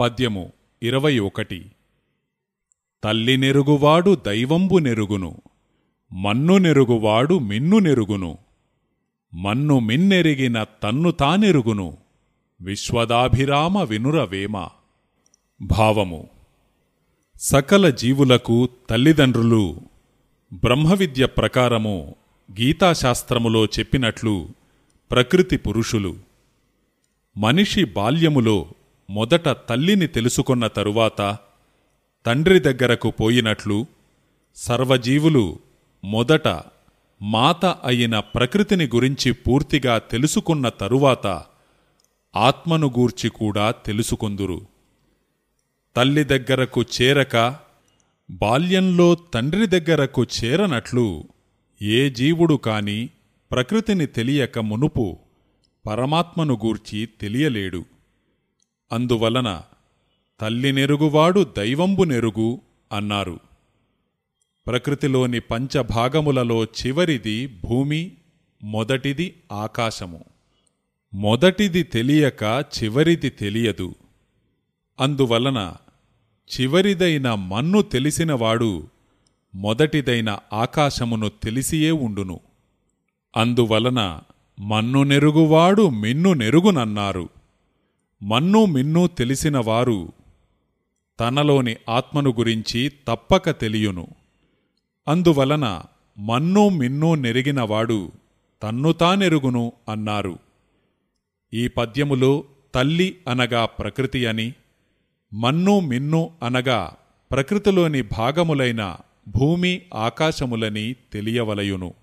పద్యము ఇరవై ఒకటి. తల్లి నెరుగువాడు దైవంబు నెరుగును మన్ను నెరుగువాడు మిన్ను నెరుగును మన్ను మిన్నెరిగిన తన్ను తానెరుగును విశ్వదాభిరామ వినురవేమ భావము సకల జీవులకు తల్లిదండ్రులు బ్రహ్మవిద్య ప్రకారము గీతాశాస్త్రములో చెప్పినట్లు ప్రకృతి పురుషులు మనిషి బాల్యములో మొదట తల్లిని తెలుసుకొన్న తరువాత తండ్రి దగ్గరకు పోయినట్లు సర్వజీవులు మొదట మాత అయిన ప్రకృతిని గురించి పూర్తిగా తెలుసుకున్న తరువాత ఆత్మను గూర్చి కూడా తెలుసుకొందురు. తల్లి దగ్గరకు చేరక బాల్యంలో తండ్రి దగ్గరకు చేరనట్లు ఏ జీవుడు కాని ప్రకృతిని తెలియక మునుపు పరమాత్మను గూర్చి తెలియలేడు. అందువలన తల్లి నెరుగువాడు దైవంబు నెరుగు అన్నారు. ప్రకృతిలోని పంచభాగములలో చివరిది భూమి మొదటిది ఆకాశము. మొదటిది తెలియక చివరిది తెలియదు. అందువలన చివరిదైన మన్ను తెలిసినవాడు మొదటిదైన ఆకాశమును తెలిసియే ఉండును. అందువలన మన్ను నెరుగువాడు మిన్ను నెరుగునన్నారు. మన్ను మిన్ను తెలిసినవారు తనలోని ఆత్మను గురించి తప్పక తెలియును. అందువలన మన్ను మిన్ను నెరిగినవాడు తన్ను తానెరుగును అన్నారు. ఈ పద్యములో తల్లి అనగా ప్రకృతి అని మన్ను మిన్ను అనగా ప్రకృతిలోని భాగములైన భూమి ఆకాశములని తెలియవలయును.